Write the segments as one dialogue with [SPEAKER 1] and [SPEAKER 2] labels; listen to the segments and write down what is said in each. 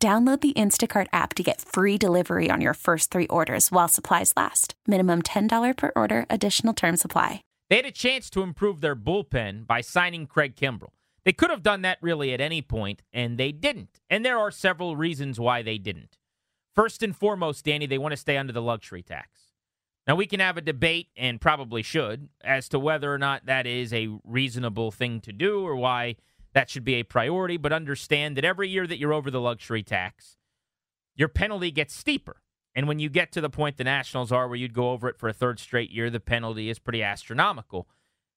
[SPEAKER 1] Download the Instacart app to get free delivery on your first three orders while supplies last. Minimum $10 per order, additional term supply.
[SPEAKER 2] They had a chance to improve their bullpen by signing Craig Kimbrel. They could have done that really at any point, and they didn't. And there are several reasons why they didn't. First and foremost, Danny, they want to stay under the luxury tax. Now, we can have a debate, and probably should, as to whether or not that is a reasonable thing to do or why that should be a priority, but understand that every year that you're over the luxury tax, your penalty gets steeper. And when you get to the point the Nationals are where you'd go over it for a third straight year, the penalty is pretty astronomical.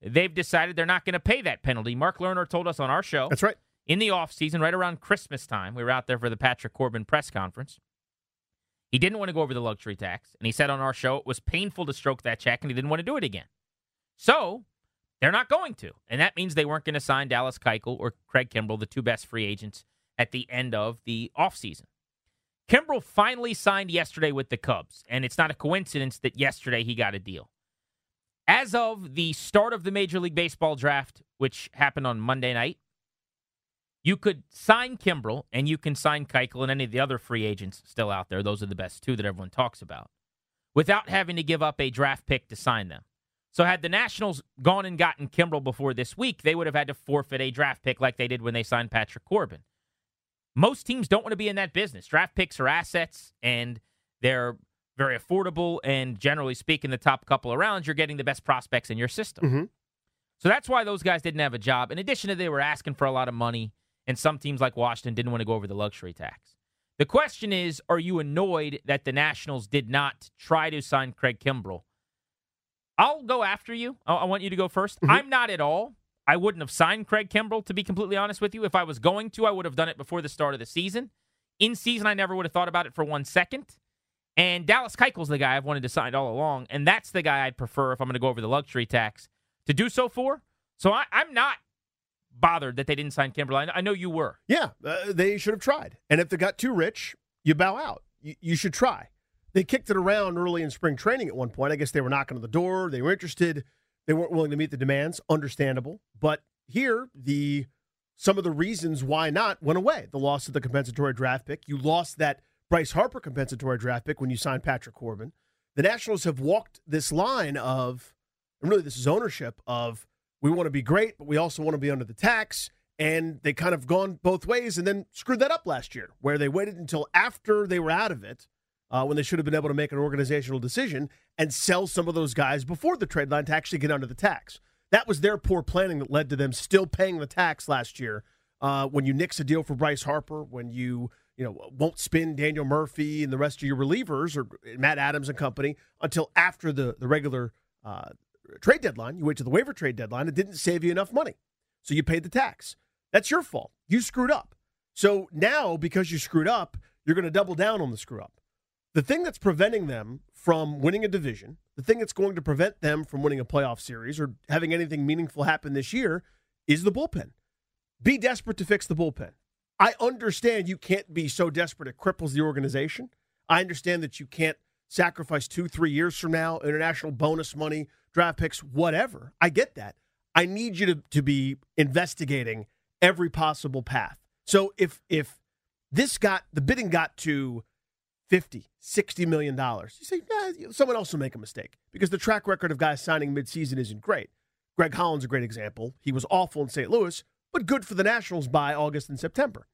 [SPEAKER 2] They've decided they're not going to pay that penalty. Mark Lerner told us on our show.
[SPEAKER 3] That's right.
[SPEAKER 2] In the offseason, right around Christmas time, we were out there for the Patrick Corbin press conference. He didn't want to go over the luxury tax. And he said on our show it was painful to stroke that check and he didn't want to do it again. So they're not going to. And that means they weren't going to sign Dallas Keuchel or Craig Kimbrel, the two best free agents at the end of the offseason. Kimbrel finally signed yesterday with the Cubs, and it's not a coincidence that yesterday he got a deal. As of the start of the Major League Baseball draft, which happened on Monday night, you could sign Kimbrel and you can sign Keuchel and any of the other free agents still out there. Those are the best two that everyone talks about without having to give up a draft pick to sign them. So had the Nationals gone and gotten Kimbrel before this week, they would have had to forfeit a draft pick like they did when they signed Patrick Corbin. Most teams don't want to be in that business. Draft picks are assets and they're very affordable. And generally speaking, the top couple of rounds, you're getting the best prospects in your system.
[SPEAKER 3] Mm-hmm.
[SPEAKER 2] So that's why those guys didn't have a job. In addition to they were asking for a lot of money, and some teams like Washington didn't want to go over the luxury tax. The question is, are you annoyed that the Nationals did not try to sign Craig Kimbrel I'll go after you. I want you to go 1st i mm-hmm. I'm not at all. I wouldn't have signed Craig Kimbrel, to be completely honest with you. If I was going to, I would have done it before the start of the season. In season, I never would have thought about it for one second. And Dallas Keuchel's the guy I've wanted to sign all along, and that's the guy I'd prefer if I'm going to go over the luxury tax to do so for. So I, am not bothered that they didn't sign Kimbrel. I, know you were.
[SPEAKER 3] Yeah, uh, they should have tried. And if they got too rich, you bow out. You, you should try. They kicked it around early in spring training at one point. I guess they were knocking on the door. They were interested. They weren't willing to meet the demands. Understandable. But here, the some of the reasons why not went away. The loss of the compensatory draft pick. You lost that Bryce Harper compensatory draft pick when you signed Patrick Corbin. The Nationals have walked this line of, and really this is ownership of, we want to be great, but we also want to be under the tax. And they kind of gone both ways and then screwed that up last year, where they waited until after they were out of it uh, when they should have been able to make an organizational decision and sell some of those guys before the trade line to actually get under the tax. That was their poor planning that led to them still paying the tax last year. Uh, when you nix a deal for Bryce Harper, when you you know won't spin Daniel Murphy and the rest of your relievers or Matt Adams and company until after the the regular uh, trade deadline, you wait to the waiver trade deadline. It didn't save you enough money, so you paid the tax. That's your fault. You screwed up. So now, because you screwed up, you're going to double down on the screw up. The thing that's preventing them from winning a division, the thing that's going to prevent them from winning a playoff series or having anything meaningful happen this year is the bullpen. Be desperate to fix the bullpen. I understand you can't be so desperate it cripples the organization. I understand that you can't sacrifice two, three years from now, international bonus money, draft picks, whatever. I get that. I need you to, to be investigating every possible path. So if if this got the bidding got to 50, 60 million dollars. You say, yeah, someone else will make a mistake because the track record of guys signing midseason isn't great. Greg Holland's a great example. He was awful in St. Louis, but good for the Nationals by August and September.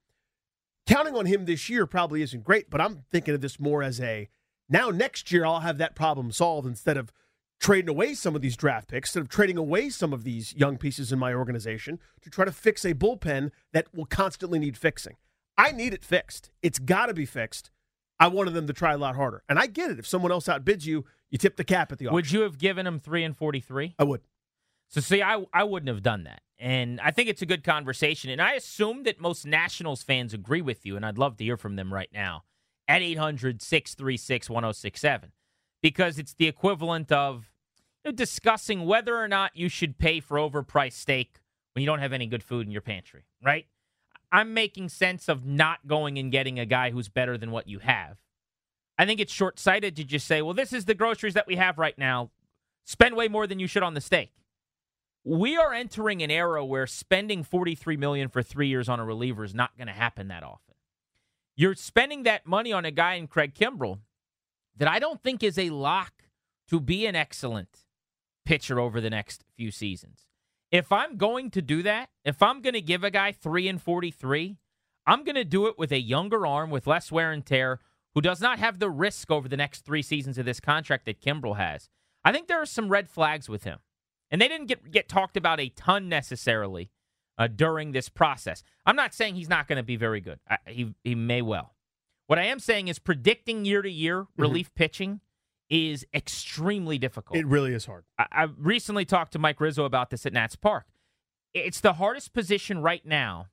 [SPEAKER 3] Counting on him this year probably isn't great, but I'm thinking of this more as a now next year I'll have that problem solved instead of trading away some of these draft picks, instead of trading away some of these young pieces in my organization to try to fix a bullpen that will constantly need fixing. I need it fixed. It's got to be fixed I wanted them to try a lot harder. And I get it. If someone else outbids you, you tip the cap at the auction.
[SPEAKER 2] Would you have given them three and forty three?
[SPEAKER 3] I would.
[SPEAKER 2] So see, I I wouldn't have done that. And I think it's a good conversation. And I assume that most Nationals fans agree with you, and I'd love to hear from them right now. at 800 636 1067 because it's the equivalent of you know, discussing whether or not you should pay for overpriced steak when you don't have any good food in your pantry, right? I'm making sense of not going and getting a guy who's better than what you have. I think it's short sighted to just say, well, this is the groceries that we have right now. Spend way more than you should on the steak. We are entering an era where spending 43 million for three years on a reliever is not going to happen that often. You're spending that money on a guy in Craig Kimbrel that I don't think is a lock to be an excellent pitcher over the next few seasons. If I'm going to do that, if I'm going to give a guy 3 and 43, I'm going to do it with a younger arm with less wear and tear who does not have the risk over the next 3 seasons of this contract that Kimbrel has. I think there are some red flags with him. And they didn't get get talked about a ton necessarily uh, during this process. I'm not saying he's not going to be very good. I, he he may well. What I am saying is predicting year to year relief mm-hmm. pitching is extremely difficult.
[SPEAKER 3] It really is hard.
[SPEAKER 2] I, I recently talked to Mike Rizzo about this at Nats Park. It's the hardest position right now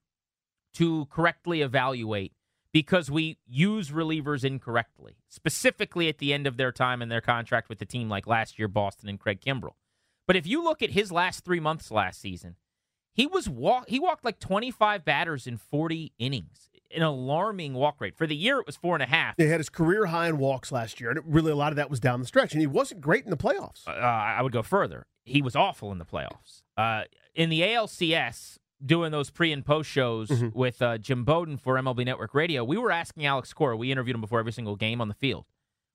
[SPEAKER 2] to correctly evaluate because we use relievers incorrectly, specifically at the end of their time in their contract with the team, like last year, Boston and Craig Kimbrel. But if you look at his last three months last season, he was walk he walked like 25 batters in 40 innings an alarming walk rate for the year it was four and a half
[SPEAKER 3] he had his career high in walks last year and really a lot of that was down the stretch and he wasn't great in the playoffs uh,
[SPEAKER 2] i would go further he was awful in the playoffs uh, in the alcs doing those pre and post shows mm-hmm. with uh, jim bowden for mlb network radio we were asking alex cora we interviewed him before every single game on the field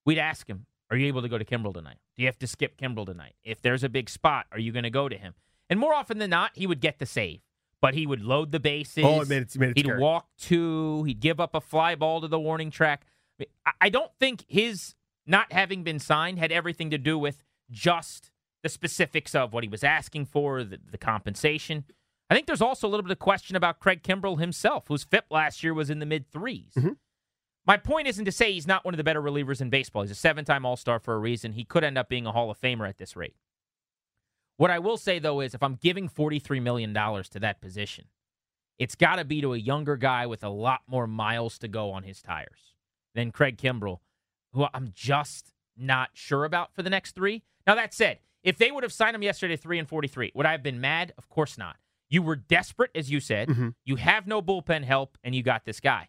[SPEAKER 2] we'd ask him are you able to go to Kimbrel tonight? Do you have to skip Kimbrel tonight? If there's a big spot, are you going to go to him? And more often than not, he would get the save, but he would load the bases.
[SPEAKER 3] Oh, it made it, made it
[SPEAKER 2] He'd
[SPEAKER 3] scary.
[SPEAKER 2] walk two. He'd give up a fly ball to the warning track. I don't think his not having been signed had everything to do with just the specifics of what he was asking for, the, the compensation. I think there's also a little bit of question about Craig Kimbrel himself, whose FIP last year was in the mid 3s
[SPEAKER 3] mm-hmm.
[SPEAKER 2] My point isn't to say he's not one of the better relievers in baseball. He's a seven time All Star for a reason. He could end up being a Hall of Famer at this rate. What I will say, though, is if I'm giving $43 million to that position, it's got to be to a younger guy with a lot more miles to go on his tires than Craig Kimbrel, who I'm just not sure about for the next three. Now, that said, if they would have signed him yesterday 3 and 43, would I have been mad? Of course not. You were desperate, as you said.
[SPEAKER 3] Mm-hmm.
[SPEAKER 2] You have no bullpen help, and you got this guy.